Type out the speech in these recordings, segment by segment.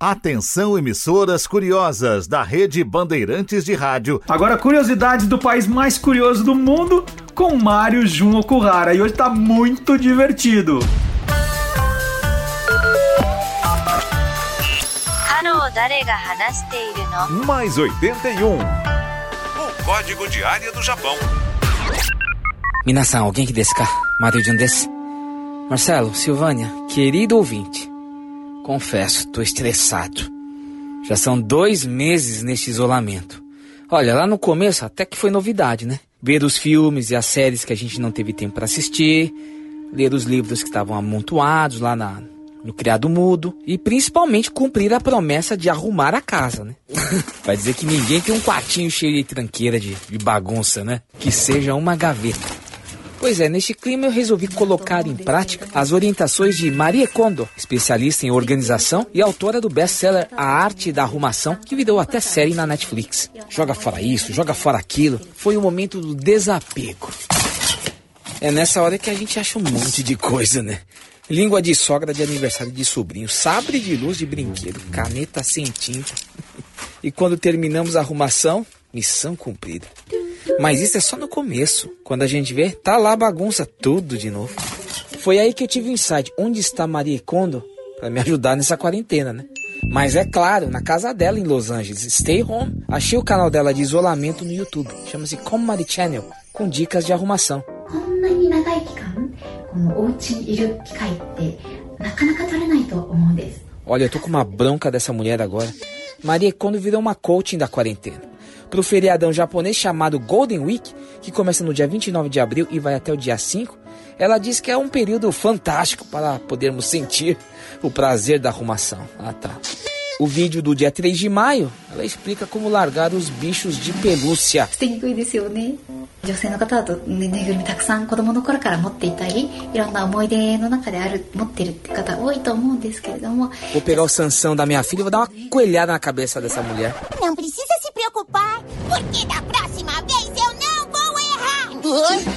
Atenção, emissoras curiosas da Rede Bandeirantes de Rádio. Agora, curiosidades do país mais curioso do mundo com Mário Jun Okuhara. E hoje tá muito divertido. Mais 81. O código de área do Japão. Minasan, alguém que desu ka? Mário Jun desu. Marcelo, Silvânia, querido ouvinte. Confesso, tô estressado. Já são dois meses neste isolamento. Olha, lá no começo até que foi novidade, né? Ver os filmes e as séries que a gente não teve tempo para assistir, ler os livros que estavam amontoados lá na, no criado mudo e principalmente cumprir a promessa de arrumar a casa, né? Vai dizer que ninguém tem um quartinho cheio de tranqueira de, de bagunça, né? Que seja uma gaveta. Pois é, neste clima eu resolvi colocar em prática as orientações de Maria Kondo, especialista em organização e autora do best-seller A Arte da Arrumação, que virou até série na Netflix. Joga fora isso, joga fora aquilo. Foi o momento do desapego. É nessa hora que a gente acha um monte de coisa, né? Língua de sogra de aniversário de sobrinho, sabre de luz de brinquedo, caneta sem tinta. E quando terminamos a arrumação, missão cumprida. Mas isso é só no começo. Quando a gente vê, tá lá a bagunça tudo de novo. Foi aí que eu tive o insight. Onde está Maria Kondo? Pra me ajudar nessa quarentena, né? Mas é claro, na casa dela em Los Angeles, Stay Home. Achei o canal dela de isolamento no YouTube. Chama-se Comedy Channel, com dicas de arrumação. Olha, eu tô com uma bronca dessa mulher agora. Maria Kondo virou uma coaching da quarentena para o feriadão japonês chamado Golden Week, que começa no dia 29 de abril e vai até o dia 5, ela diz que é um período fantástico para podermos sentir o prazer da arrumação. Ah, tá. O vídeo do dia 3 de maio, ela explica como largar os bichos de pelúcia. Vou pegar o Sansão da minha filha e vou dar uma coelhada na cabeça dessa mulher. Não precisa se preocupar, porque da próxima vez eu não vou errar.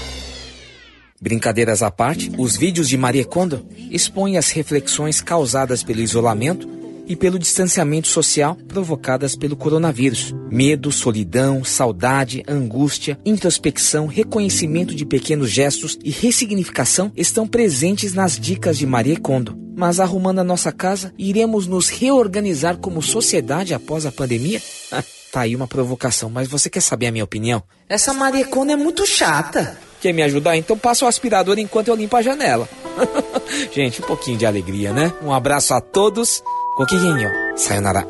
Brincadeiras à parte, os vídeos de Maria Kondo expõem as reflexões causadas pelo isolamento e pelo distanciamento social provocadas pelo coronavírus. Medo, solidão, saudade, angústia, introspecção, reconhecimento de pequenos gestos e ressignificação estão presentes nas dicas de Maria Kondo. Mas arrumando a nossa casa, iremos nos reorganizar como sociedade após a pandemia? tá aí uma provocação, mas você quer saber a minha opinião? Essa Maria Kondo é muito chata. Quer me ajudar? Então passa o aspirador enquanto eu limpo a janela. Gente, um pouquinho de alegria, né? Um abraço a todos ごきげんよう。さよなら。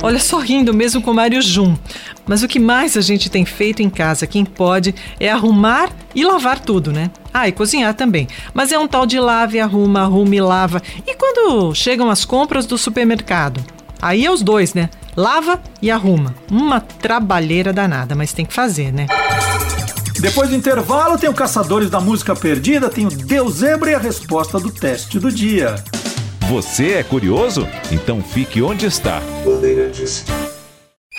Olha, só rindo mesmo com Mário Jum. Mas o que mais a gente tem feito em casa, quem pode, é arrumar e lavar tudo, né? Ah, e cozinhar também. Mas é um tal de lave, arruma, arruma e lava. E quando chegam as compras do supermercado? Aí é os dois, né? Lava e arruma. Uma trabalheira danada, mas tem que fazer, né? Depois do intervalo, tem o Caçadores da Música Perdida, tem o Deus Zebra e a resposta do teste do dia. Você é curioso? Então fique onde está. Bandeirantes